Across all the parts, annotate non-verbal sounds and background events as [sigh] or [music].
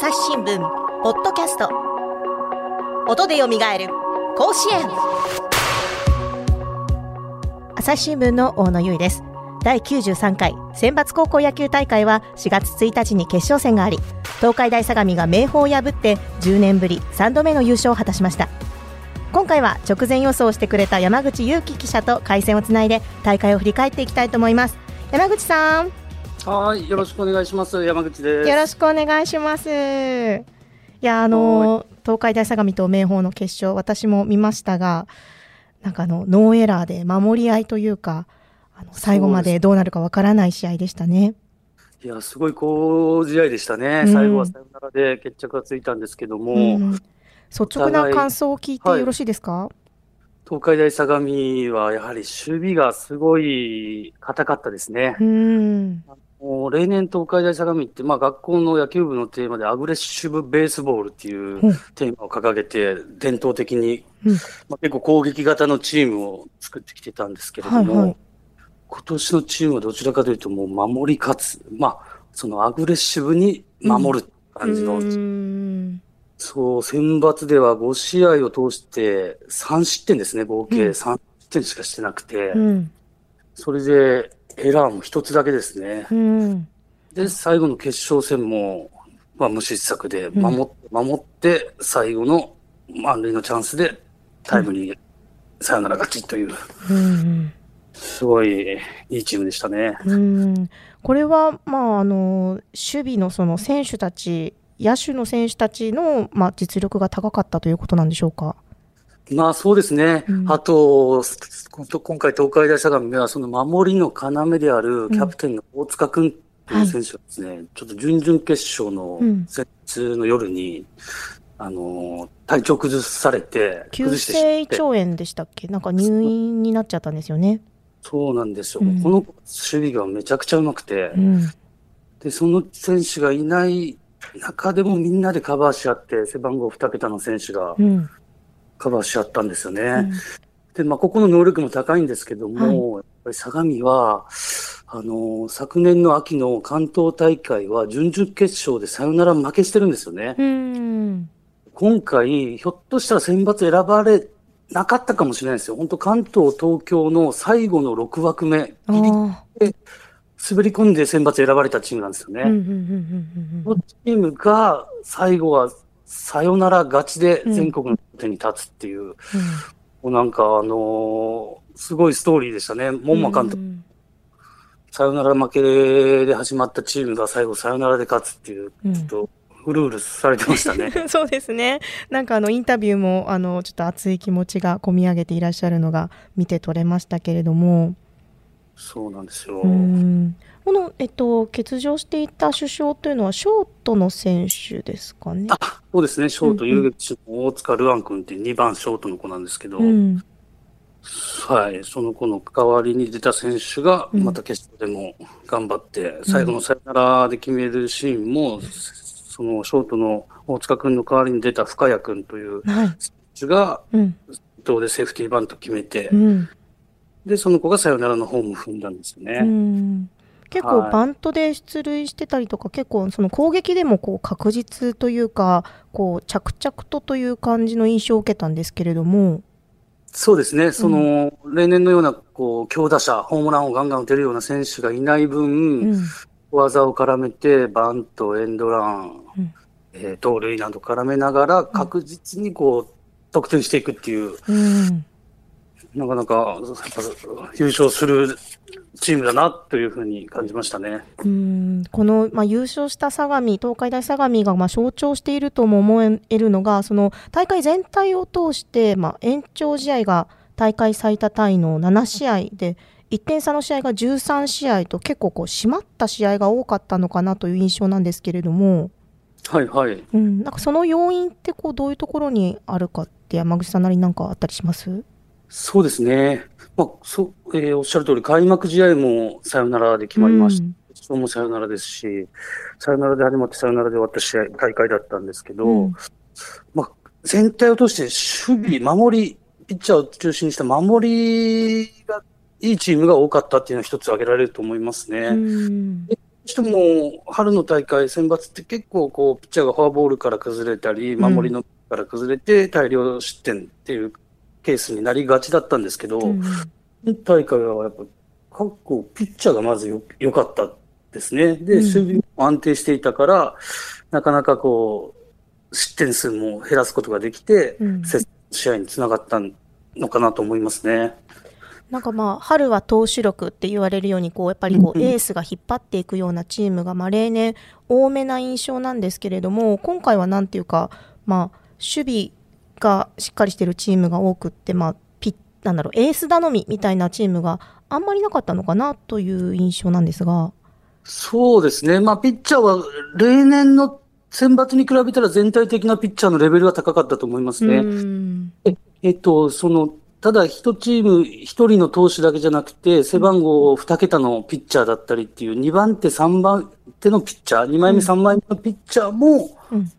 朝日新聞ポッドキャスト。音でよみがえる甲子園。朝日新聞の大野由依です。第93回選抜高校野球大会は4月1日に決勝戦があり東海大相模が明豊を破って10年ぶり3度目の優勝を果たしました。今回は直前予想をしてくれた山口裕樹記者と回線をつないで大会を振り返っていきたいと思います。山口さん。はいよろしくお願いします。山口です。よろしくお願いします。いやあの東海大相模と明豊の決勝私も見ましたがなんかあのノーエラーで守り合いというかあの最後までどうなるかわからない試合でしたね。いや、すごい好試合でしたね。うん、最後はサヨナラで決着がついたんですけども。うん、率直な感想を聞いてよろしいですか、はい、東海大相模はやはり守備がすごい硬かったですね。うん、例年東海大相模って、まあ、学校の野球部のテーマでアグレッシブベースボールっていうテーマを掲げて、伝統的に、まあ、結構攻撃型のチームを作ってきてたんですけれども、はいはい。今年のチームはどちらかというと、もう守り勝つ。まあ、そのアグレッシブに守る感じの。うん、そう、選抜では5試合を通して3失点ですね、合計3失点しかしてなくて。うん、それで、エラーも一つだけですね。うん、で、最後の決勝戦も、まあ、無失策で守って、守って、最後の満塁のチャンスでタイムリー、サヨナラ勝ちという。うんすごいいいチームでしたね。うんこれは、まあ、あの守備のその選手たち、野手の選手たちの、まあ、実力が高かったということなんでしょうか？まあそうですね。うん、あと、今回東海大相模はその守りの要であるキャプテンの大塚君という選手がですね、はい、ちょっと準々決勝の節の夜に、うん、あの、体調崩されて、急性胃腸炎でしたっけ？なんか入院になっちゃったんですよね。そうなんですよ。うん、この守備がめちゃくちゃうまくて、うん、で、その選手がいない中でもみんなでカバーし合って、背番号2桁の選手がカバーし合ったんですよね。うん、で、まあ、ここの能力も高いんですけども、はい、やっぱり相模は、あの、昨年の秋の関東大会は準々決勝でサヨナラ負けしてるんですよね。今回、ひょっとしたら選抜選ばれなかったかもしれないですよ。本当関東、東京の最後の6枠目、ギリで滑り込んで選抜選ばれたチームなんですよね。そのチームが最後はサヨナラ勝ちで全国の手に立つっていう、うん、もうなんかあのー、すごいストーリーでしたね。門馬監督。サヨナラ負けで始まったチームが最後サヨナラで勝つっていう、ちょっとうるうるされてましたね。[laughs] そうですね。なんかあのインタビューもあのちょっと熱い気持ちが込み上げていらっしゃるのが見て取れましたけれども。そうなんですよ。このえっと欠場していた首相というのはショートの選手ですかね。あ、そうですね。ショート遊撃手の大塚ルアン君って2番ショートの子なんですけど。うん。はい、その子の代わりに出た選手が、また決勝でも頑張って、うん、最後のサヨナラで決めるシーンも、そのショートの大塚君の代わりに出た深谷君という選手が、どうでセーフティーバント決めて、うん、で、その子がサヨナラのホーム踏んだんですよね。うん結構バントで出塁してたりとか、はい、結構その攻撃でもこう確実というかこう着々とという感じの印象を受けたんですけれども。そうですね、その、うん、例年のようなこう強打者、ホームランをガンガン打てるような選手がいない分、うん、技を絡めて、バント、エンドラン、うん、えー、盗塁など絡めながら、確実にこう、得点していくっていう、うん、なかなか優勝するチームだなというふうに感じましたね。うん。この、まあ、優勝した相模、東海大相模がまあ象徴しているとも思えるのが、その大会全体を通して、まあ、延長試合が大会最多タイの7試合で、1点差の試合が13試合と結構こう締まった試合が多かったのかなという印象なんですけれども、はいはい。うん、なんかその要因ってこうどういうところにあるかって山口さんなりなんかあったりします？そうですね。まあ、そえー、おっしゃる通り、開幕試合もサヨナラで決まりました。決、勝、もサヨナラですし、サヨナラで始まってサヨナラで終わった試合、大会だったんですけど、うん、まあ、全体を通して守備、守り、ピッチャーを中心にした守りがいいチームが多かったっていうのは一つ挙げられると思いますね。しても、春の大会、選抜って結構こう、ピッチャーがフォアボールから崩れたり、守りのから崩れて大量失点っていうケースになりがちだったんですけど、うん、今大会はやっぱ、各校、ピッチャーがまずよ良かったですね。で、守備も安定していたから、なかなかこう、失点数も減らすことができて、うん、試合につながったのかなと思いますね。なんかまあ春は投手力って言われるようにこうやっぱりこうエースが引っ張っていくようなチームがまあ例年多めな印象なんですけれども今回はなんていうかまあ守備がしっかりしてるチームが多くってまあピなんだろうエース頼みみたいなチームがあんまりなかったのかなという印象なんですが。そうですね。まあピッチャーは例年の選抜に比べたら全体的なピッチャーのレベルは高かったと思いますね。ええっと、そのただ、一チーム一人の投手だけじゃなくて、背番号二桁のピッチャーだったりっていう、二番手、三番手のピッチャー、二枚目、三枚目のピッチャーも、うん、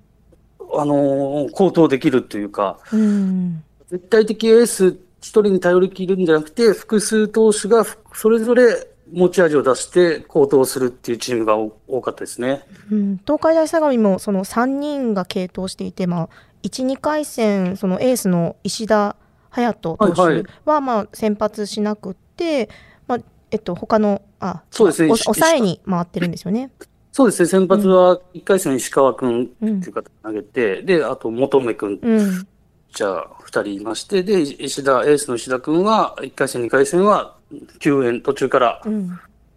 あのー、高騰できるというか、うん、絶対的エース一人に頼りきるんじゃなくて、複数投手がそれぞれ持ち味を出して高騰するっていうチームが多かったですね。うん、東海大相模もその3人が継投していて、まあ、1、2回戦、そのエースの石田隼人投手はまあ先発しなくて、まあえっと他のあそうですね。抑えに回ってるんですよね。そうですね、先発は1回戦石川君っていう方投げて、うん、で、あと求め君、うん、じゃあ2人いまして、で、石田、エースの石田君は1回戦、2回戦は救援途中から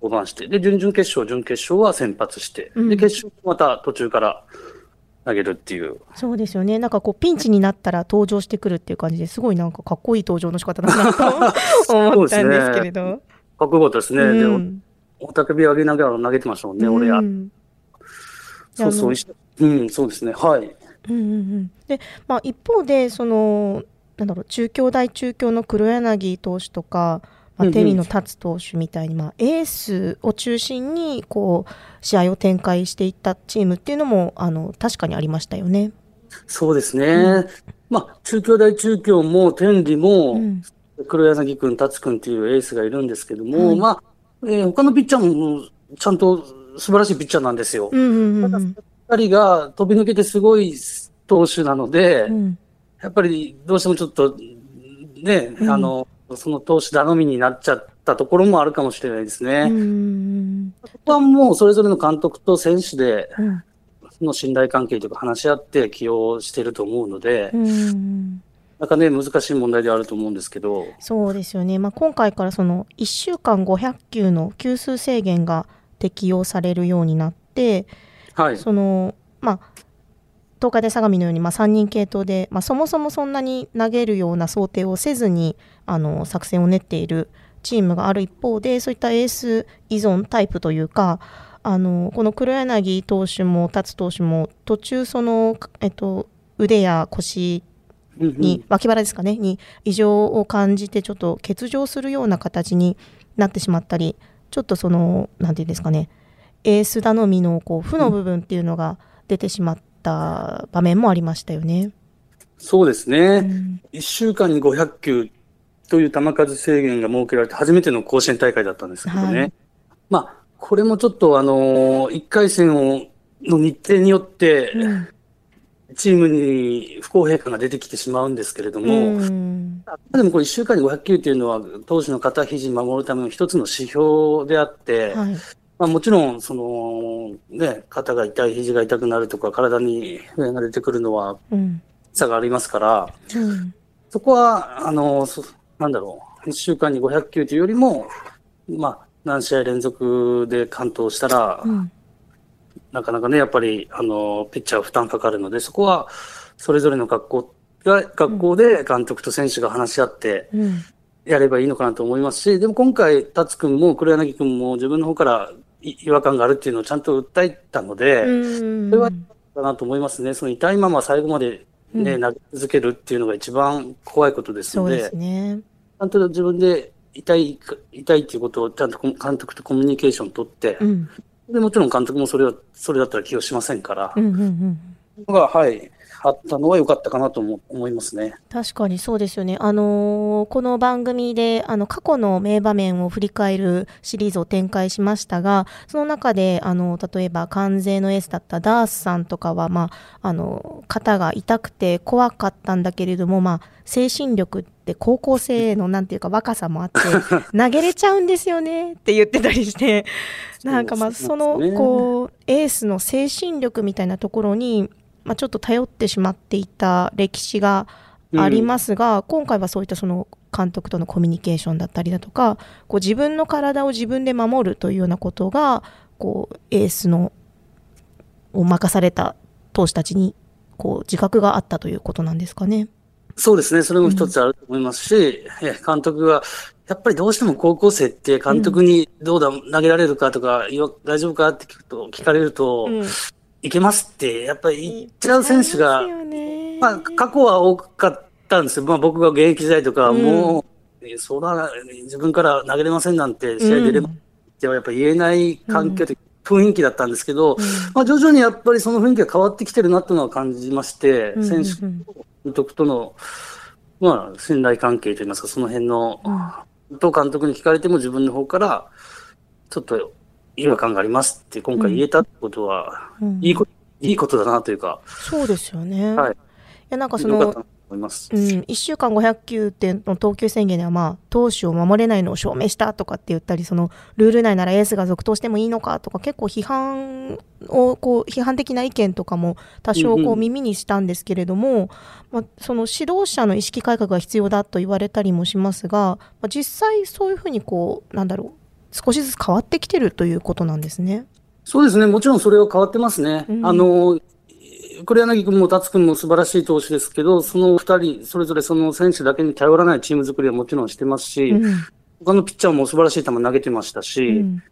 5番して、で、準々決勝、準決勝は先発して、で、決勝また途中から投げるっていう。そうですよね。なんかこうピンチになったら登場してくるっていう感じですごいなんかかっこいい登場の仕方だなと思ったんですけれど。ね、かっこよかったですね。うん、で、おたけび上げながら投げてましたもんね、うん、俺や。そうそう、うん、そうですね。はい。うんうんうん、で、まあ一方でそのなんだろう中京大中京の黒柳投手とか。まあ、手にの立つ投手みたいに、まあ、エースを中心にこう試合を展開していったチームっていうのもあの確かにありましたよね。そうですね。うん、まあ、中京大中京も天理も、黒柳君、達君っていうエースがいるんですけども、まあ、えー、他のピッチャーもちゃんと素晴らしいピッチャーなんですよ。うんうんうん、ただ、二人が飛び抜けてすごい投手なので、うん、やっぱりどうしてもちょっと、ね、うん、あの、その投手頼みになっちゃったところもあるかもしれないですね。そこはもうそれぞれの監督と選手で、の信頼関係とか話し合って起用してると思うので、なかね、難しい問題ではあると思うんですけど。そうですよね。まあ、今回からその1週間500球の球数制限が適用されるようになって、はい。その、まあ、東海大相模のように、まあ、3人系統で、まあ、そもそもそんなに投げるような想定をせずにあの作戦を練っているチームがある一方でそういったエース依存タイプというかあのこの黒柳投手も達投手も途中その、えっと、腕や腰に脇腹ですかねに異常を感じてちょっと欠場するような形になってしまったりちょっとその何て言うんですかねエース頼みのこう負の部分っていうのが出てしまった場面もありましたよね。そうですね。うん、1週間に500球という球数制限が設けられて初めての甲子園大会だったんですけどね。はい、まあ、これもちょっとあのー、1回戦をの日程によって、チームに不公平感が出てきてしまうんですけれども、うん、でもこれ1週間に500球っていうのは、当時の肩肘守るための一つの指標であって、はい。まあ、もちろん、その、ね、肩が痛い、肘が痛くなるとか、体に不便が出てくるのは、差がありますから、うん、そこは、あの、なんだろう、1週間に500球というよりも、まあ、何試合連続で完投したら、うん、なかなかね、やっぱり、あの、ピッチャー負担かかるので、そこは、それぞれの学校が、学校で監督と選手が話し合って、やればいいのかなと思いますし、でも今回、達君も黒柳君も自分の方から違和感があるっていうのをちゃんと訴えたので、それはかなと思いますね。その痛いまま最後までね、うん、投げ続けるっていうのが一番怖いことですので、でね、ちゃんと自分で痛い、痛いっていうことをちゃんと監督とコミュニケーション取って、うん、でもちろん監督もそれは、それだったら起用しませんから、うんうんうん、が、はい、あったのは良かったかなと思いますね。確かにそうですよね。あのー、この番組で、あの、過去の名場面を振り返るシリーズを展開しましたが、その中で、あの、例えば、関税のエースだったダースさんとかは、まあ、あの、肩が痛くて怖かったんだけれども、まあ、精神力って高校生のなんていうか若さもあって、[laughs] 投げれちゃうんですよねって言ってたりして、なんかまあ、その、こう、エースの精神力みたいなところに、まあ、ちょっと頼ってしまっていた歴史がありますが、うん、今回はそういったその監督とのコミュニケーションだったりだとかこう自分の体を自分で守るというようなことがこうエースのを任された投手たちにこう自覚があったということなんですかね。そうですね、それも一つあると思いますし、うん、監督がやっぱりどうしても高校生って監督にどうだ、投げられるかとか、大丈夫かって聞くと聞かれると、うんいけますって、やっぱり言っちゃう選手が、まあ、過去は多かったんですよ。まあ、僕が現役時代とか、うん、もう、そら、自分から投げれませんなんて、試合出れまってはやっぱ言えない環境で、雰囲気だったんですけど、うん、まあ、徐々にやっぱりその雰囲気が変わってきてるなっていうのは感じまして、うん選手監督との、まあ、信頼関係といいますか、その辺の、と監督に聞かれても自分の方から、ちょっと違和感がありますって今回言えたってことは、うん、いいこいいことだなというか。そうですよね。はい。いや、なんかその、うん、1週間500球点の投球宣言では、まあ、投手を守れないのを証明したとかって言ったり、その、ルール内ならエースが続投してもいいのかとか、結構批判を、こう、批判的な意見とかも多少こう耳にしたんですけれども、うんうん、まあ、その指導者の意識改革が必要だと言われたりもしますが、まあ、実際そういうふうにこう、なんだろう、少しずつ変わってきてるということなんですね。そうですね。もちろんそれは変わってますね。うん、あの、黒柳君も達君も素晴らしい投手ですけど、その二人、それぞれその選手だけに頼らないチーム作りはもちろんしてますし、うん、他のピッチャーも素晴らしい球投げてましたし、うん、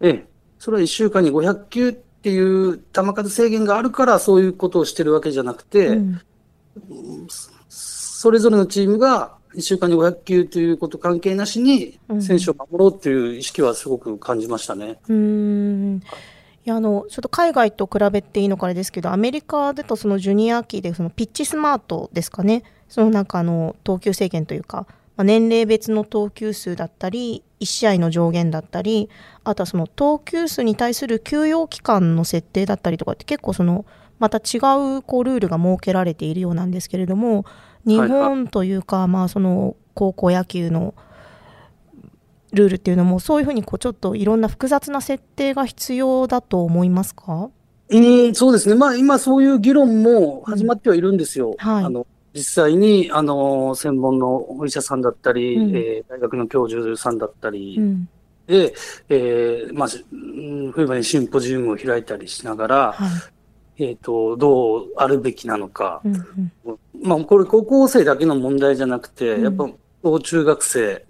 ええ、それは1週間に500球っていう球数制限があるからそういうことをしてるわけじゃなくて、うん、それぞれのチームが1週間に500球ということ関係なしに、選手を守ろうっていう意識はすごく感じましたね。うん。いやあのちょっと海外と比べていいのかあれですけどアメリカでとそのジュニア期でそのピッチスマートですかねそのなんかあの投球制限というか、まあ、年齢別の投球数だったり1試合の上限だったりあとはその投球数に対する休養期間の設定だったりとかって結構そのまた違うこうルールが設けられているようなんですけれども日本というか、はい、まあその高校野球のルールっていうのもそういうふうにこうちょっといろんな複雑な設定が必要だと思いますか？うん、そうですね。まあ今そういう議論も始まってはいるんですよ。うんはい、あの実際に、あの、専門のお医者さんだったり、うん、えー、大学の教授さんだったり、うん、で、えー、まあ、冬場にシンポジウムを開いたりしながら、はい、えっ、ー、と、どうあるべきなのか、うんうん、まあ、これ高校生だけの問題じゃなくて、やっぱ、小中学生、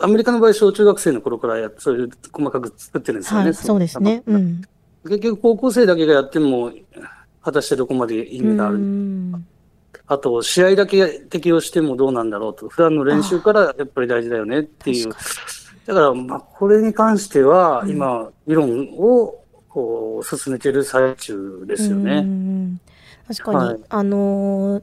アメリカの場合、小中学生の頃からやそういう細かく作ってるんですよね。はい、そうですね。うん、結局、高校生だけがやっても、果たしてどこまで意味がある。あと、試合だけ適用してもどうなんだろうと。普段の練習からやっぱり大事だよねっていう。だから、まあ、これに関しては、今、議論をこう進めている最中ですよね。確かに、はい、あのー、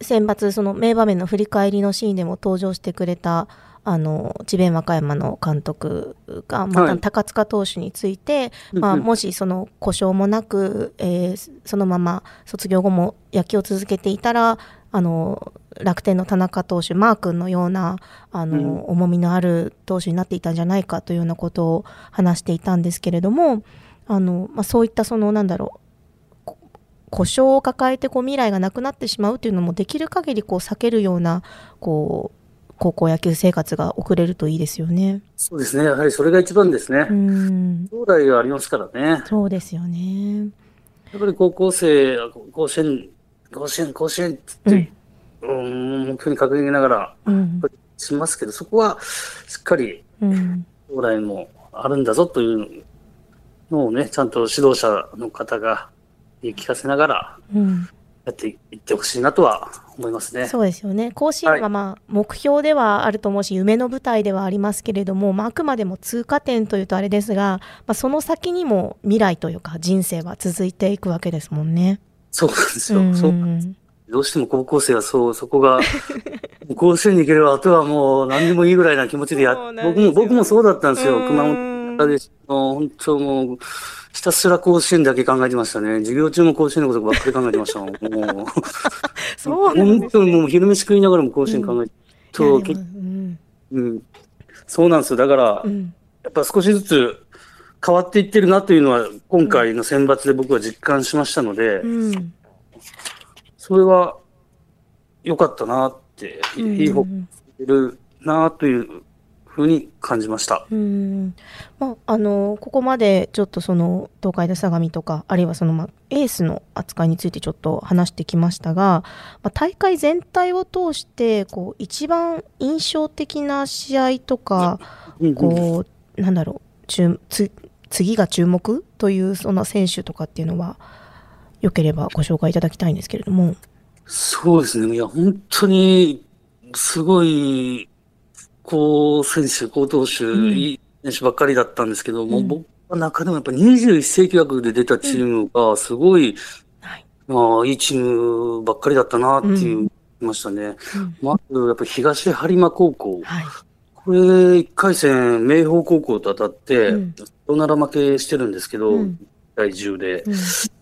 選抜その名場面の振り返りのシーンでも登場してくれたあの智弁和歌山の監督がまた高塚投手について、はい、まあ、もしその故障もなく、えー、そのまま卒業後も野球を続けていたらあの楽天の田中投手マー君のようなあの、うん、重みのある投手になっていたんじゃないかというようなことを話していたんですけれどもあの、まあ、そういったそのなんだろう故障を抱えてこう未来がなくなってしまうというのもできる限りこう避けるようなこう高校野球生活が送れるといいですよね。そうですね。やはりそれが一番ですね。将来がありますからね。そうですよね。やっぱり高校生、甲子園、甲子園、甲子園って、うん、目標に掲げながら、しますけど、そこはしっかり将来もあるんだぞというのをね、ちゃんと指導者の方が言い聞かせながら、やっていってほしいなとは思いますね。そうですよね。甲子園はまあ、目標ではあると思うし、夢の舞台ではありますけれども、まあ、あくまでも通過点というとあれですが、まあ、その先にも未来というか人生は続いていくわけですもんね。そうなんですよ。そうどうしても高校生はそう、そこが、甲子園に行ければ、あとはもう何でもいいぐらいな気持ちでやっ、僕も、僕もそうだったんですよ。熊本で、本当もう、ひたすら甲子園だけ考えてましたね。授業中も甲子園のことばっかり考えてましたもん。[laughs] もう、そう本当にもう昼飯食いながらも甲子園考えて、うん、うん、そうなんですよ。だから、うん、やっぱ少しずつ変わっていってるなというのは、今回の選抜で僕は実感しましたので、うん、それは良かったなって、いい方向にるなというふうに感じました。うんまあ、あのここまでちょっとその東海大相模とかあるいはその、まあ、エースの扱いについてちょっと話してきましたが、まあ、大会全体を通してこう一番印象的な試合とか、こうなんだろう注次が注目というその選手とかっていうのはよければご紹介いただきたいんですけれども。そうですね。いや、本当に、すごい、こう、選手、高投手、うん、いい選手ばっかりだったんですけども、うん、僕の中でもやっぱ21世紀枠で出たチームが、すごい、うんはい、まあ、いいチームばっかりだったなっていう、ましたね。まず、やっぱ東播磨高校。はい、これ、1回戦、明豊高校と当たって、うん、ドナラ負けしてるんですけど、第10で。その、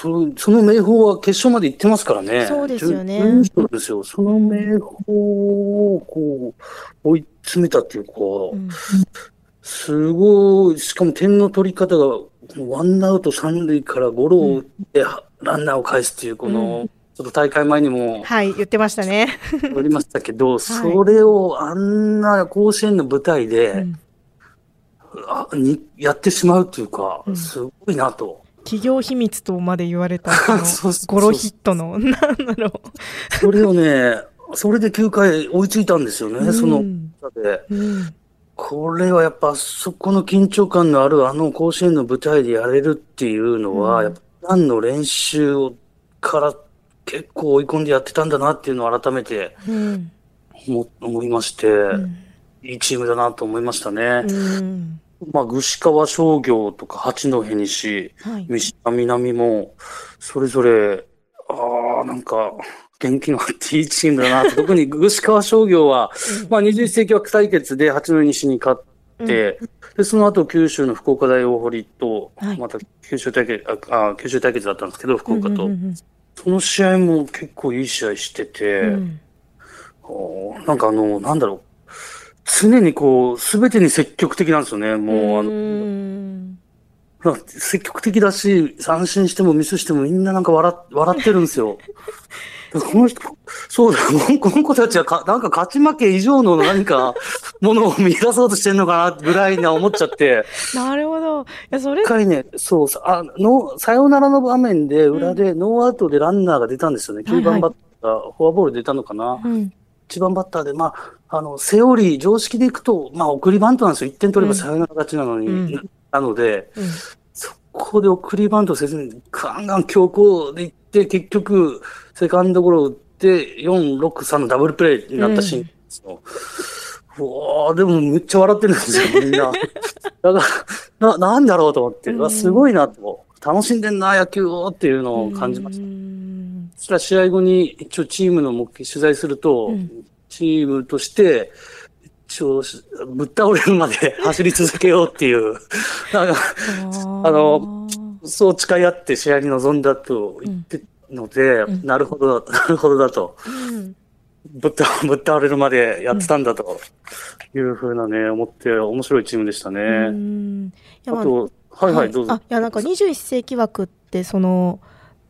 その名宝は決勝まで行ってますからね。そうですよね。そうですよ。その名宝を、こう、追い詰めたっていうか、うん、すごい、しかも点の取り方が、ワンアウト三塁からゴロを打って、ランナーを返すっていう、この、うん、ちょっと大会前にも、はい、言ってましたね。ありましたけど、[laughs] それをあんな甲子園の舞台で、うん、あにやってしまうというか、すごいなと。企業秘密とまで言われた [laughs] ゴロヒットの、なんだろう。それをね、それで9回追いついたんですよね、うん、そので、うん、これはやっぱそこの緊張感のあるあの甲子園の舞台でやれるっていうのは、うん、やっぱ何の練習をから結構追い込んでやってたんだなっていうのを改めて思,、思いまして、いいチームだなと思いましたね。まあ、串川商業とか八戸西、はい、三島南も、それぞれ、ああ、なんか、元気のあっていいチームだな [laughs] 特に串川商業は、うん、まあ、21世紀枠対決で八戸西に勝って、うん、で、その後九州の福岡大大堀と、また九州対決、あ九州対決だったんですけど、福岡と。その試合も結構いい試合してて、うん、なんかあの、なんだろう、常にこう、すべてに積極的なんですよね。もう、あの、積極的だし、三振してもミスしてもみんななんか笑笑ってるんですよ。[laughs] この人、そうだ、この子たちはか、なんか勝ち負け以上の何かものを見出そうとしてんのかなぐらいに思っちゃって。[laughs] なるほど。いや、それ。一回ね、そう、あの、さよならの場面で裏でノーアウトでランナーが出たんですよね。9番バッター、はいはい、フォアボール出たのかな。うん1番バッターで、まあ、あの、セオリー、常識でいくと、まあ、送りバントなんですよ。1点取ればサヨナラ勝ちなのに。うん、なので、うん、そこで送りバントせずに、ガンガン強行でいって、結局、セカンドゴロ打って、4、6、3のダブルプレーになったシーンですよ。うん、うわでもめっちゃ笑ってるんですよ、[laughs] みんな。だから、な、なんだろうと思って、うん、すごいなと。楽しんでんな、野球をっていうのを感じました。そしたら試合後に一応チームの目取材すると、うん、チームとして、一応、ぶっ倒れるまで [laughs] 走り続けようっていう、あの、そう誓い合って試合に臨んだと言ってので、うん、なるほど、なるほどだと。うん。ぶっ倒ぶっ倒れるまでやってたんだというふうなね、思って面白いチームでしたね。あと、はいはい、どうぞ。いや、なんか21世紀枠って、その、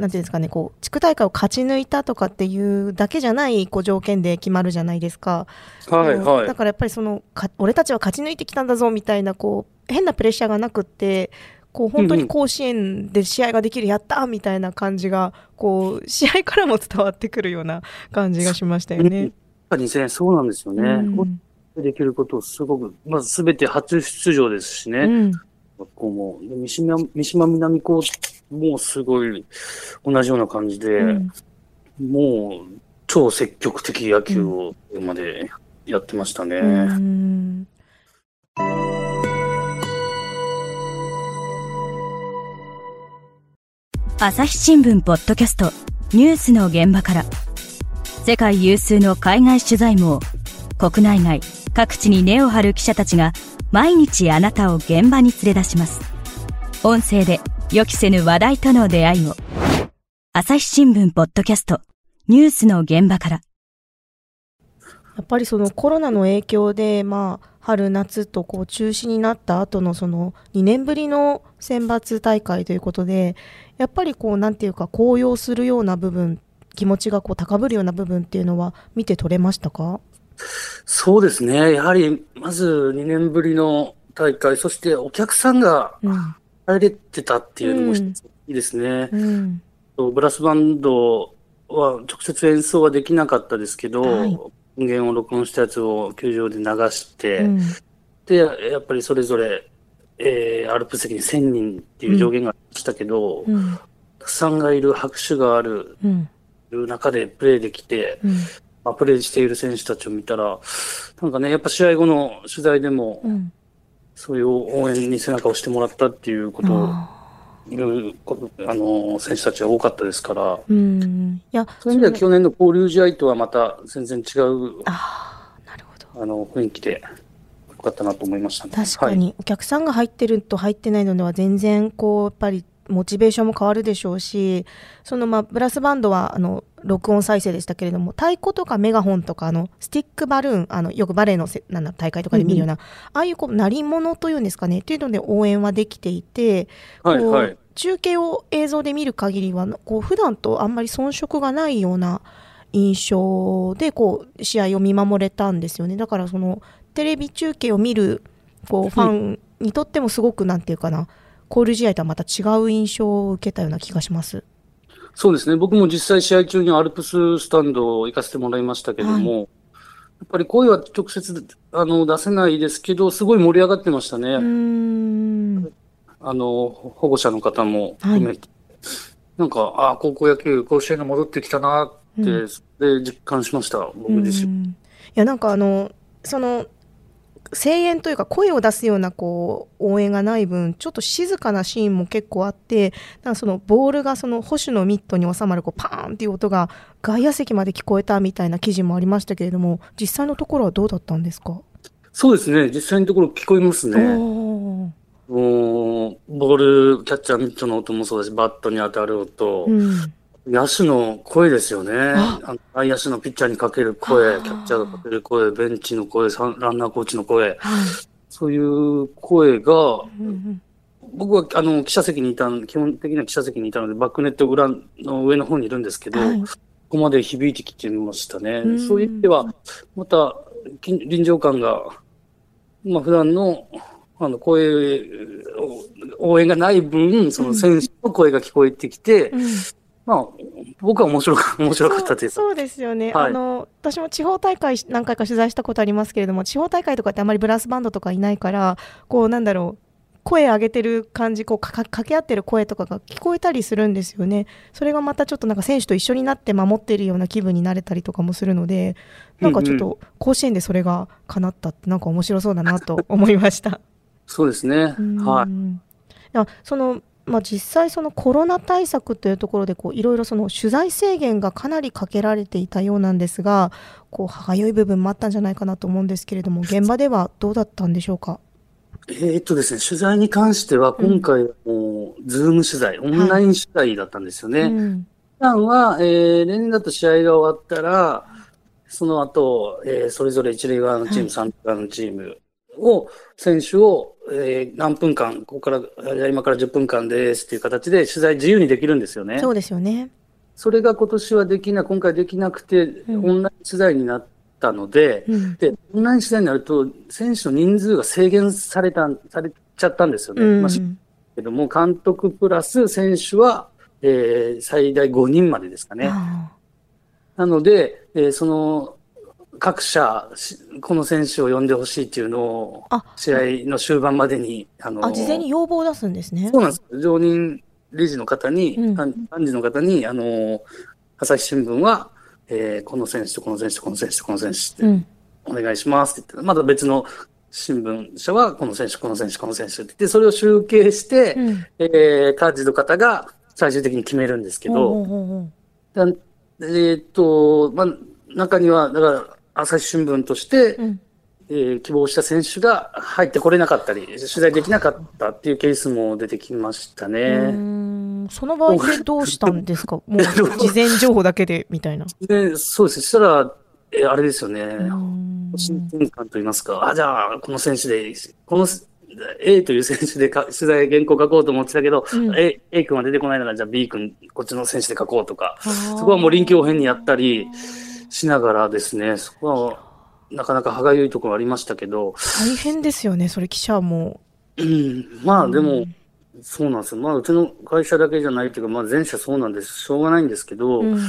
なんていうんですかね、こう、地区大会を勝ち抜いたとかっていうだけじゃないこう条件で決まるじゃないですか。はいはい。だからやっぱりその、か俺たちは勝ち抜いてきたんだぞみたいな、こう、変なプレッシャーがなくって、こう本当に甲子園で試合ができる、やったみたいな感じが、こう、試合からも伝わってくるような感じがしましたよね。やっぱりね、そうなんですよね。うん、できることすごく、まずすべて初出場ですしね。うん学校も。で三島三島南高もすごい同じような感じで、うん、もう超積極的野球をまでやってましたね。うん。朝日新聞ポッドキャストニュースの現場から。世界有数の海外取材網国内外各地に根を張る記者たちが毎日あなたを現場に連れ出します。音声で予期せぬ話題との出会いを。朝日新聞ポッドキャスト。ニュースの現場から。やっぱりそのコロナの影響で、まあ、春夏とこう中止になった後のその2年ぶりの選抜大会ということでやっぱりこうなんていうか高揚するような部分気持ちがこう高ぶるような部分っていうのは見て取れましたか？そうですね。やはり、まず2年ぶりの大会、そしてお客さんが入れてたっていうのもいいですね。うん。うん、ブラスバンドは直接演奏はできなかったですけど、はい、音源を録音したやつを球場で流して、うん、で、やっぱりそれぞれえー、アルプス席に1000人っていう上限がしたけど、うん、たくさんがいる拍手がある、中でプレーできて、うん、まあ、プレーしている選手たちを見たら、なんかね、やっぱ試合後の取材でも、うん、そういう応援に背中を押してもらったっていうことを、いうあの選手たちが多かったですから、うん、いやそういう意味では去年の交流試合とはまた全然違うあなるほど。あの雰囲気でよかったなと思いましたね。確かに、はい、お客さんが入ってると入ってないのでは全然こうやっぱりモチベーションも変わるでしょうしそのまあブラスバンドはあの録音再生でしたけれども太鼓とかメガホンとかあのスティックバルーンあのよくバレエのせなん大会とかで見るような、うん、ああいうこう鳴り物というんですかねっていうので応援はできていて、はいはい、中継を映像で見る限りはこう普段とあんまり遜色がないような印象でこう試合を見守れたんですよね。だからそのテレビ中継を見るこうファンにとってもすごくなんていうかな交流試合とはまた違う印象を受けたような気がします。そうですね。僕も実際試合中にアルプススタンド行かせてもらいましたけども、はい、やっぱり声は直接あの出せないですけど、すごい盛り上がってましたね。あの、保護者の方も含めて。はい、なんか、ああ、高校野球、甲子園が戻ってきたなって、うん、で実感しました、僕自身。いや、なんかあの、その、声援というか声を出すようなこう応援がない分ちょっと静かなシーンも結構あってなんかそのボールがその保守のミットに収まるこうパーンっていう音が外野席まで聞こえたみたいな記事もありましたけれども実際のところはどうだったんですか？そうですね。実際のところ聞こえますね。もうボールキャッチャーミットの音もそうだしバットに当たる音、うん野手の声ですよね。内野手のピッチャーにかける声、キャッチャーがかける声、ベンチの声、ランナーコーチの声、そういう声が、僕はあの記者席にいた、基本的には記者席にいたので、バックネット裏の上の方にいるんですけど、はい、ここまで響いてきてましたね。うそういう意味では、また臨場感が、まあ普段のあの声、応援がない分、その選手の声が聞こえてきて、うんまあ、僕は面白か面白かったですそうですよね、はい、あの私も地方大会何回か取材したことありますけれども地方大会とかってあまりブラスバンドとかいないからこうなんだろう声上げてる感じこう掛け合ってる声とかが聞こえたりするんですよね。それがまたちょっとなんか選手と一緒になって守ってるような気分になれたりとかもするのでなんかちょっと甲子園でそれが叶ったってなんか面白そうだなと思いました。[laughs] そうですね。はい。そのまあ、実際そのコロナ対策というところでこういろいろその取材制限がかなりかけられていたようなんですがこう歯がゆい部分もあったんじゃないかなと思うんですけれども現場ではどうだったんでしょうか？えー、っとですね、取材に関しては今回もう、ズーム取材、オンライン取材だったんですよね。はいうん、普段は、えー、例年だと試合が終わったら、その後、えー、それぞれ一塁側のチーム、はい、三塁側のチームを、選手をえー、何分間、ここから、今から10分間ですっていう形で取材自由にできるんですよね。そうですよね。それが今年はできな、今回できなくて、うん、オンライン取材になったので、うん、で、オンライン取材になると、選手の人数が制限された、されちゃったんですよね。うん、まあ、けども、監督プラス選手は、えー、最大5人までですかね。なので、えー、その、各社、この選手を呼んでほしいっていうのを、試合の終盤までに、あのあ、事前に要望を出すんですね。そうなんです。常任理事の方に、うん、幹事の方に、あの、朝日新聞は、えー、この選手とこの選手とこの選手とこの選手って、お願いしますって言って、まだ別の新聞社は、この選手、この選手、この選手って言って、それを集計して、うん、えー、幹事の方が、最終的に決めるんですけど、えー、っと、まあ、中には、だから、朝日新聞として、うん、えー、希望した選手が入ってこれなかったり、取材できなかったっていうケースも出てきましたね。その場合でどうしたんですか？[laughs] もう事前情報だけでみたいな。でそうです。そしたら、えー、あれですよね。新転換と言いますか。あ、じゃあ、この選手で、この A という選手でか取材原稿書こうと思ってたけど、うん、A, A 君は出てこないなら、じゃあ B 君、こっちの選手で書こうとか、そこはもう臨機応変にやったりしながらですね、そこはなかなか歯がゆいところありましたけど。大変ですよね、それ記者も。うん、まあでも、うん、そうなんですよ。まあうちの会社だけじゃないというか、まあ全社そうなんです。しょうがないんですけど、うん、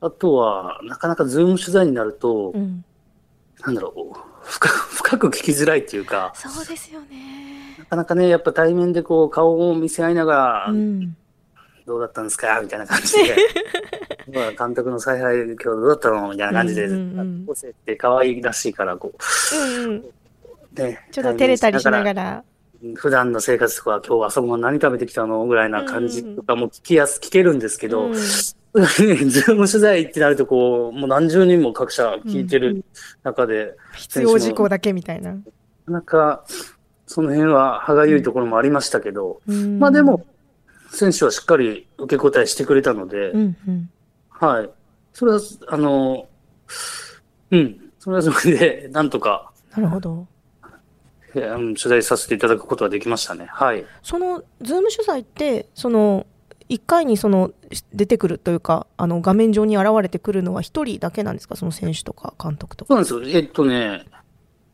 あとは、なかなかズーム取材になると、うん、なんだろう、深深く聞きづらいっていうか。そうですよね。なかなかね、やっぱ対面でこう顔を見せ合いながら、どうだったんですか？みたいな感じで。[laughs] 監督の采配、今日どうだったの？みたいな感じで、個性って可愛らしいから、こう。うんうん、ね、ちょっと照れたりしながら。普段の生活とか、今日朝ごはん何食べてきたの？ぐらいな感じとかも聞きやす、聞けるんですけど、うん、[laughs] ズーム取材ってなると、こう、もう何十人も各社聞いてる中で、うん、必要事項だけみたいな。なかなか、その辺は歯がゆいところもありましたけど、うん、まあでも、選手はしっかり受け答えしてくれたので、うんうん、はい。それは、あの、うん、それはそれで、なんとか。なるほど。取材させていただくことができましたね。はい。その、ズーム取材って、その、1回にその出てくるというか、あの画面上に現れてくるのは1人だけなんですか、その選手とか監督とか。そうなんですよ。えっとね、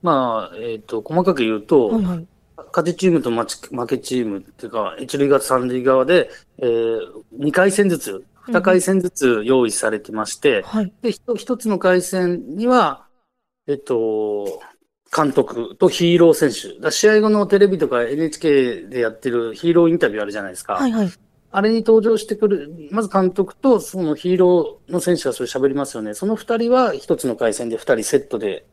まあ、えっと、細かく言うと、はいはい、勝ちチームと負けチームっていうか、一塁側、三塁側で、えー、2回戦ずつ、2回戦ずつ用意されてまして、うんはい、で、一つの回戦には、えっと、監督とヒーロー選手。だ試合後のテレビとか NHK でやってるヒーローインタビューあるじゃないですか。はいはい。あれに登場してくる、まず監督とそのヒーローの選手がそれ喋りますよね。その二人は一つの回戦で二人セットで、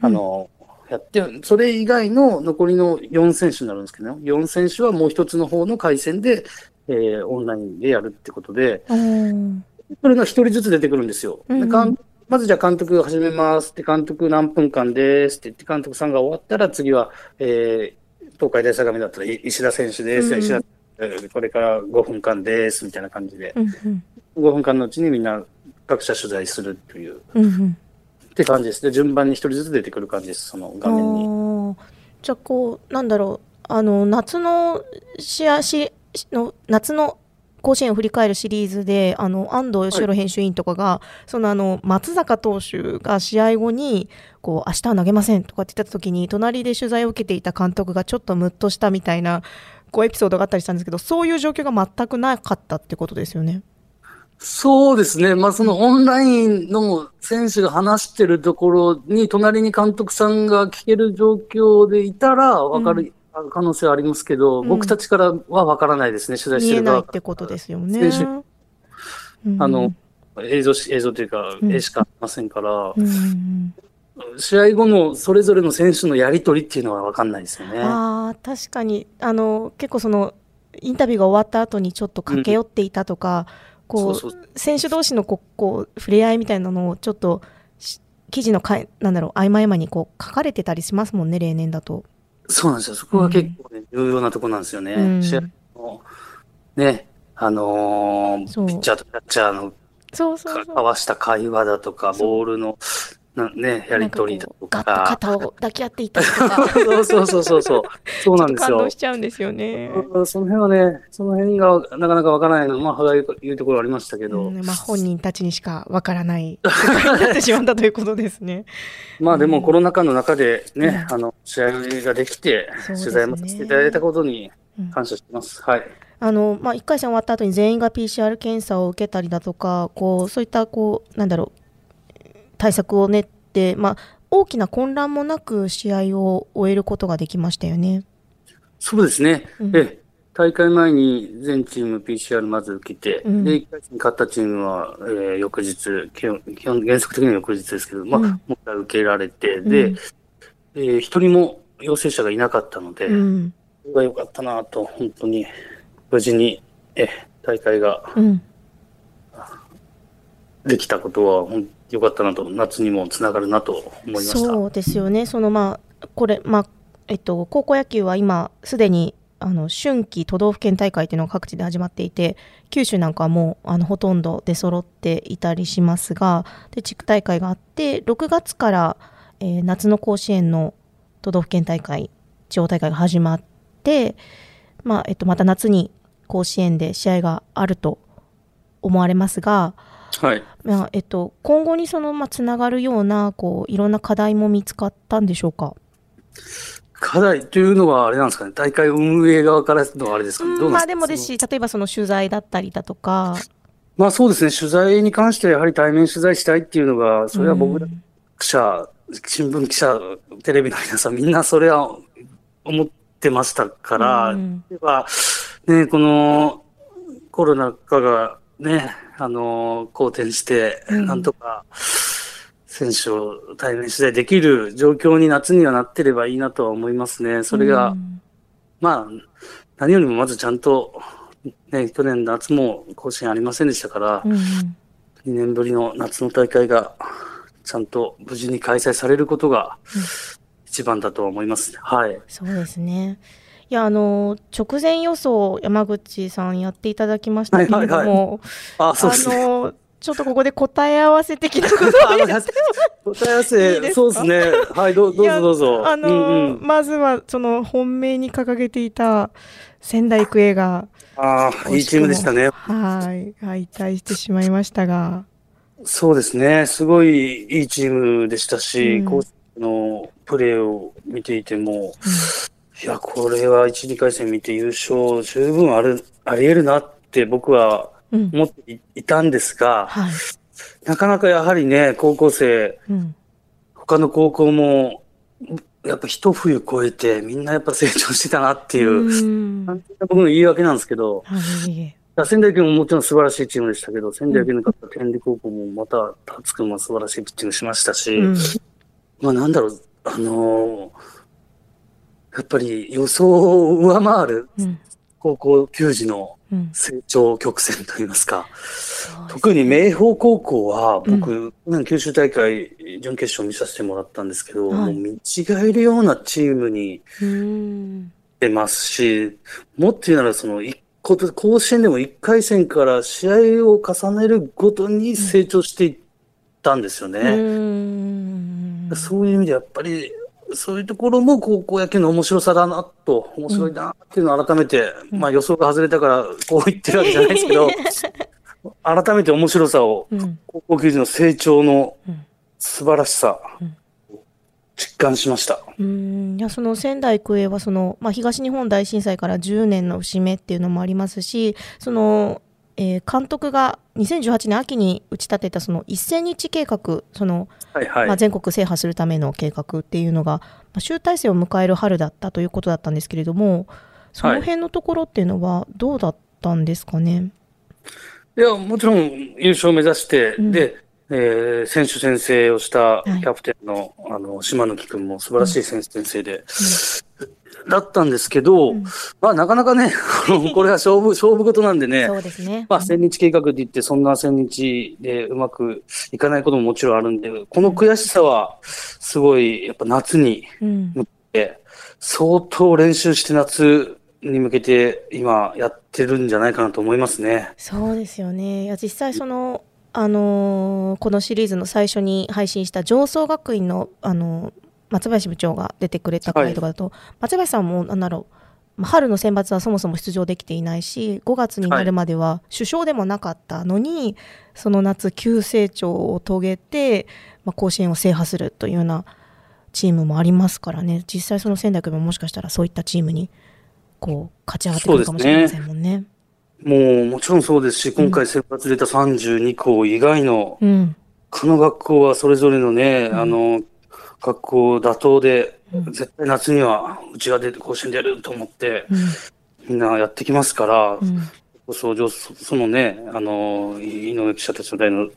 あの、やって、それ以外の残りの4選手になるんですけど、ね、4選手はもう一つの方の回線で、えー、オンラインでやるってことで、それが一人ずつ出てくるんですよ。うん、まずじゃあ監督始めますって、監督何分間ですって言って、監督さんが終わったら次は、えー、東海大相模だったら石田選手です、うん、石田これから5分間ですみたいな感じで、うんうん、5分間のうちにみんな各社取材するという。うんうんって感じです。で、順番に一人ずつ出てくる感じです、その画面に。じゃあ、こう、なんだろう、あの、夏の試合しの、夏の甲子園を振り返るシリーズで、あの、安藤義弘編集委員とかが、そのあの、松坂投手が試合後に、こう、明日は投げませんとかって言った時に、隣で取材を受けていた監督がちょっとムッとしたみたいな、こう、エピソードがあったりしたんですけど、そういう状況が全くなかったってことですよね。そうですね。まあ、そのオンラインの選手が話してるところに、隣に監督さんが聞ける状況でいたら、わかる、可能性はありますけど、うん、僕たちからはわからないですね、取材してる側。見えないってことですよね。選手、あの、映像、映像というか、絵しかありませんから、うん試合後のそれぞれの選手のやり取りっていうのは分かんないですよね。あ確かにあの結構そのインタビューが終わった後にちょっと駆け寄っていたとか、こう選手同士のここう触れ合いみたいなのをちょっと記事のかなんだろう合間合間にこう書かれてたりしますもんね例年だと。そうなんですよ。そこが結構ね、うん、重要なところなんですよね。うん、試合のねあのー、ピッチャーとキャッチャーのそうそう交わした会話だとか、ボールのなね、やりとりだとか。ガッと肩を抱き合っていったりとか。[laughs] そうそうそうそうそう。そうなんですよ。感動しちゃうんですよね。その辺はね、その辺がなかなかわからないの、まあ、歯がゆいところありましたけど。うん、まあ、本人たちにしかわからない、になってしまったということですね。[laughs] まあ、でもコロナ禍の中でね、うん、あの、試合ができて、取材もさせていただいたことに感謝してます。うん、はい。あのまあ、1回戦終わった後に全員が PCR 検査を受けたりだとかこうそういったこうなんだろう対策を練って、まあ、大きな混乱もなく試合を終えることができましたよね。そうですね。うん、え大会前に全チーム PCR まず受けて、うん、で、1回戦勝ったチームは、えー、翌日基本、原則的には翌日ですけど、まあ、うん、もう一回受けられて、で、うん、えー、一人も陽性者がいなかったので、うん、それが良かったなと、本当に、無事に、え、大会ができたことは、うん、よかったなと、夏にもつながるなと思いました。そうですよね、そのまあ、これ、まあえっと、高校野球は今、すでにあの春季都道府県大会というのが各地で始まっていて、九州なんかはもうあのほとんど出揃っていたりしますが、で地区大会があって、6月から、えー、夏の甲子園の都道府県大会、地方大会が始まって、まあえっと、また夏に甲子園で試合があると思われますが、はいまあえっと、今後にその、まあ、つながるようなこういろんな課題も見つかったんでしょうか？課題というのは、あれなんですかね、大会運営側からのあれですかね、まあでもですし、例えばその取材だったりだとか。まあそうですね、取材に関してはやはり対面取材したいっていうのが、それは僕ら記者、新聞記者、テレビの皆さん、みんなそれは思ってましたから、うん、ね、このコロナ禍がね、あの、好転して、なんとか、選手を対面取材できる状況に夏にはなってればいいなとは思いますね。それが、うん、まあ、何よりもまずちゃんと、ね、去年夏も甲子園ありませんでしたから、うん、2年ぶりの夏の大会が、ちゃんと無事に開催されることが、一番だと思います、はい。そうですね。いやあの直前予想山口さんやっていただきましたけれども、はい。はいはい、あそうですね、のちょっとここで答え合わせ的なことを [laughs] やって答え合わせそうですね。はいどうぞどうぞ。あの、うんうん、まずはその本命に掲げていた仙台育英がああいいチームでしたね。はい敗退してしまいましたが。そうですね。すごいいいチームでしたし、うん、のプレーを見ていても、うんいや、これは1、2回戦見て優勝十分ある、あり得るなって僕は思っていたんですが、うんはい、なかなかやはりね、高校生、うん、他の高校も、やっぱ一冬越えてみんなやっぱ成長してたなっていう、うん。僕の言い訳なんですけど、はい、仙台育英ももちろん素晴らしいチームでしたけど、仙台育英の勝った天理高校もまた、達君も素晴らしいピッチングしましたし、まあなんだろう、あのーやっぱり予想を上回る高校球児の成長曲線といいますか、うん、特に明豊高校は僕、うん、九州大会準決勝見させてもらったんですけど、もう見違えるようなチームに出ますし、もっと言うならその一甲子園でも1回戦から試合を重ねるごとに成長していったんですよね。うそういう意味でやっぱりそういうところも高校野球の面白さだなと、面白いなっていうのを改めて、うん、まあ予想が外れたからこう言ってるわけじゃないですけど、改めて面白さを、高校球児の成長の素晴らしさ、実感しました。うん。いやその仙台育英はその、まあ、東日本大震災から10年の節目っていうのもありますしそのえー、監督が2018年秋に打ち立てたその1000日計画その、はいはい、まあ、全国制覇するための計画っていうのが、まあ、集大成を迎える春だったということだったんですけれどもその辺のところっていうのはどうだったんですかね、はい、いやもちろん優勝を目指して、うん、で、えー、選手宣誓をしたキャプテンのはい、あの島貫君も素晴らしい選手宣誓で、うんうんだったんですけど、うん、まあなかなかね、[laughs] これは勝負、勝負事なんでね、そうですね。まあ千日計画って言って、そんな千日でうまくいかないことももちろんあるんで、この悔しさは、すごい、やっぱ夏に向けて、相当練習して夏に向けて今やってるんじゃないかなと思いますね。そうですよね。いや、実際その、あのー、このシリーズの最初に配信した上層学院の、あのー松林部長が出てくれた回とかだと、はい、松林さんもなんだろう春の選抜はそもそも出場できていないし5月になるまでは首相でもなかったのに、はい、その夏急成長を遂げて、まあ、甲子園を制覇するというようなチームもありますからね。実際その仙台育英ももしかしたらそういったチームにこう勝ち上がってくるかもしれませんもんね。もうもちろんそうですし、今回選抜出た32校以外の、うん、この学校はそれぞれのね、うん、あの、学校妥当で、絶対夏にはうちが出て甲子園でやると思って、みんなやってきますから、うん、そそのね、あの、井上記者たちの代の、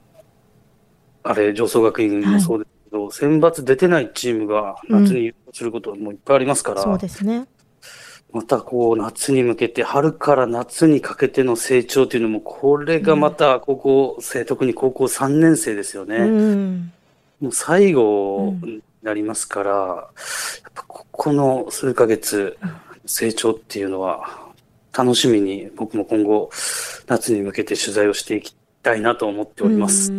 あれ、上層学院もそうですけど、はい、選抜出てないチームが夏に優勝することもいっぱいありますから、そうですね。またこう夏に向けて、春から夏にかけての成長というのも、これがまた高校生、うん、特に高校3年生ですよね。うん、もう最後になりますから、やっぱここの数ヶ月、成長っていうのは、楽しみに僕も今後、夏に向けて取材をしていきたいなと思っております。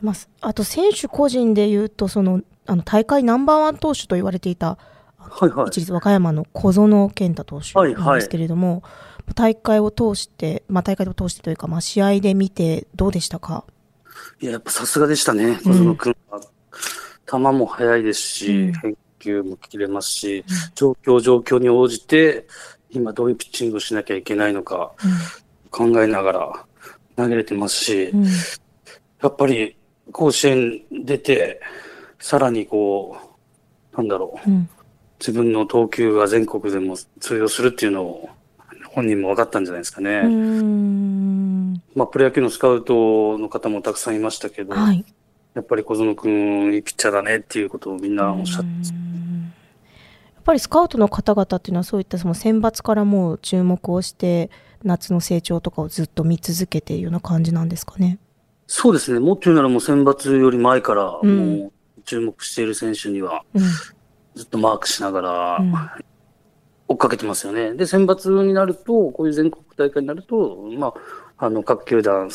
まあと選手個人でいうと、そのあの大会ナンバーワン投手と言われていたはいはい、一律和歌山の小園健太投手なんですけれども、はいはい、大会を通して、まあ、大会を通してというか、まあ、試合で見てどうでしたか？いや、やっぱさすがでしたね、小園君は。球も速いですし、うん、返球も切れますし、うん、状況状況に応じて、今どういうピッチングをしなきゃいけないのか、考えながら投げれてますし、うん、やっぱり甲子園出て、さらにこう、なんだろう、自分の投球が全国でも通用するっていうのを本人も分かったんじゃないですかね。まあ、プロ野球のスカウトの方もたくさんいましたけど、はい、やっぱり小園君、いいピッチャーだねっていうことをみんなおっしゃって。やっぱりスカウトの方々っていうのはそういったその選抜からもう注目をして夏の成長とかをずっと見続けているような感じなんですかね。そうですね。もっと言うならもう選抜より前からもう注目している選手には、うんずっとマークしながら、追っかけてますよね。で、選抜になると、こういう全国大会になると、まあ、あの、各球団、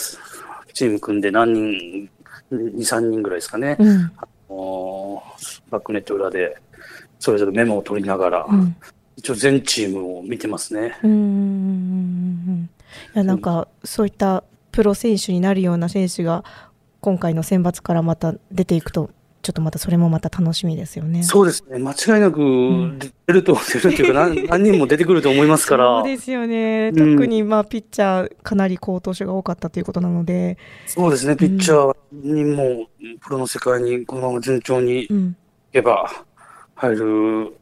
チーム組んで何人、2、3人ぐらいですかね。うん、あのバックネット裏で、それぞれメモを取りながら、うん、一応全チームを見てますね。うんいや、なんか、そういったプロ選手になるような選手が、今回の選抜からまた出ていくとちょっとまたそれもまた楽しみですよね。そうですね。間違いなく出ると、出るっていうか [laughs] 何、何人も出てくると思いますから。そうですよね。特にまあピッチャーかなり好投手が多かったということなので。そうですね。ピッチャーにもプロの世界にこのまま順調にいけば入る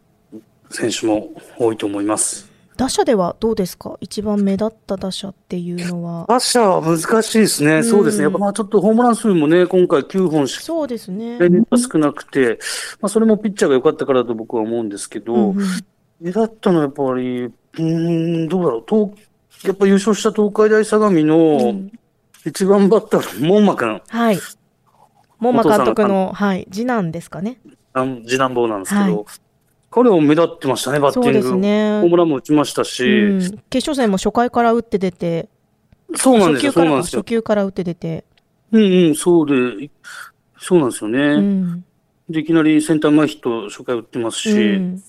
選手も多いと思います。打者ではどうですか？一番目立った打者っていうのは。打者は難しいですね。うん、そうですね。やっぱまあちょっとホームラン数もね、今回9本しか。そうですね。少なくて、まあそれもピッチャーが良かったからと僕は思うんですけど、うん目立ったのはやっぱり、うん、どうだろう。東やっぱ優勝した東海大相模の一番バッターの門馬君。はい。門馬監督の、はい、次男ですかね。次男坊なんですけど、はい彼も目立ってましたね、バッティング。そうですね。ホームランも打ちましたし、うん、決勝戦も初回から打って出て、そうなんですよ、そうなんですよ。初球から打って出て。うんうん、そうで、そうなんですよね。うん、で、いきなりセンター前ヒット初回打ってますし、うん、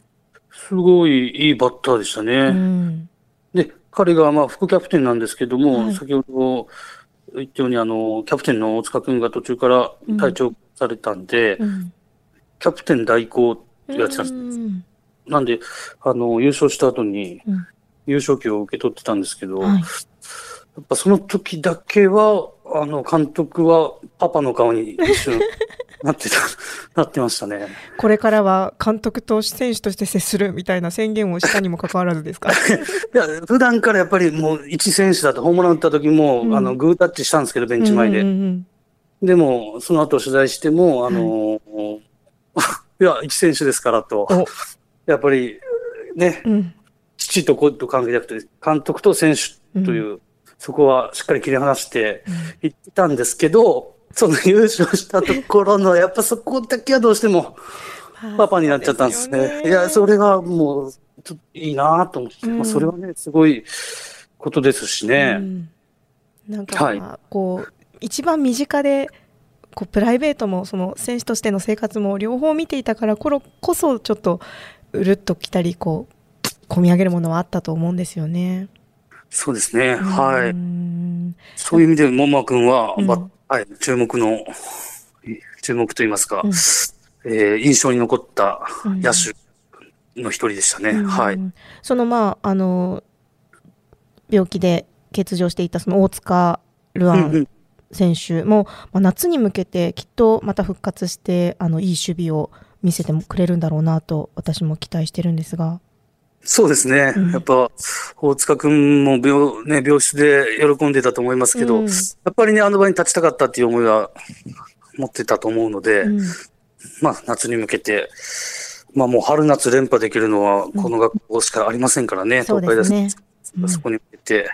すごいいいバッターでしたね。うん、で、彼がまあ副キャプテンなんですけども、はい、先ほど言ったように、あの、キャプテンの大塚君が途中から退場されたんで、キャプテン代行やってたんです。なんで、あの、優勝した後に、優勝旗を受け取ってたんですけど、はい、やっぱその時だけは、あの、監督はパパの顔に一瞬なってた、[laughs] なってましたね。これからは監督と選手として接するみたいな宣言をしたにもかかわらずですか？[laughs] いや、普段からやっぱりもう一選手だとホームラン打った時も、うん、あの、グータッチしたんですけど、ベンチ前で。うんうんうん、でも、その後取材しても、あの、はいいや、一選手ですからと、やっぱりね、うん、父と子と関係なくて、監督と選手という、うん、そこはしっかり切り離して言ってたんですけど、その優勝したところの、やっぱそこだけはどうしても、パパになっちゃったんですね。すね。いや、それがもう、ちょっといいなと思って、うん、まあ、それはね、すごいことですしね。うん、なんか、はい、こう、一番身近でこうプライベートもその選手としての生活も両方見ていたからこそちょっとうるっときたりこう込み上げるものはあったと思うんですよね。そうですね。はい。そういう意味で、もも君は、うん、はい、注目の、注目といいますか、うん、えー、印象に残った野手の一人でしたね。うん、はい。その、まあ、あの、病気で欠場していたその大塚ルアン選手も、まあ、夏に向けてきっとまた復活してあのいい守備を見せてくれるんだろうなと私も期待してるんですが。そうですね。うん、やっぱ、大塚君も病,、ね、病室で喜んでたと思いますけど、うん、やっぱりね、あの場に立ちたかったっていう思いは持ってたと思うので、うん、まあ、夏に向けて、まあもう春夏連覇できるのはこの学校しかありませんからね、東海大ね、そこに向けて、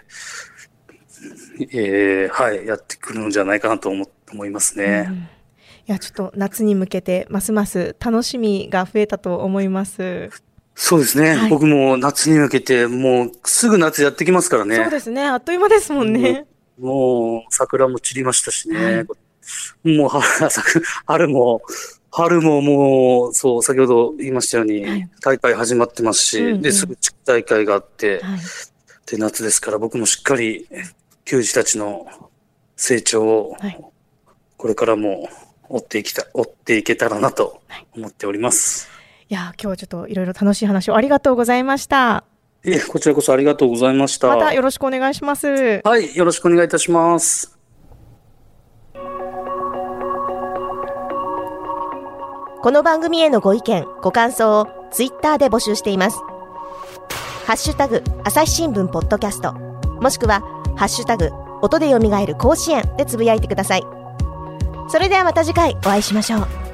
えー、はい、やってくるんじゃないかなと思思いますね。いや、ちょっと夏に向けて、ますます楽しみが増えたと思います。そうですね、はい、僕も夏に向けて、もうすぐ夏やってきますからね。そうですね、あっという間ですもんね。もう桜も散りましたしね。はい、もう春も、春ももう、そう、先ほど言いましたように、はい、大会始まってますし、うんうん、で、すぐ地区大会があって、はい、で、夏ですから僕もしっかり、球児たちの成長を、これからも追っていきた、追っていけたらなと思っております。いや、今日はちょっといろいろ楽しい話をありがとうございました。いえ、こちらこそありがとうございました。またよろしくお願いします。はい、よろしくお願いいたします。この番組へのご意見、ご感想をツイッターで募集しています。ハッシュタグ、朝日新聞ポッドキャスト、もしくは、ハッシュタグ、音で蘇る甲子園でつぶやいてください。それではまた次回お会いしましょう。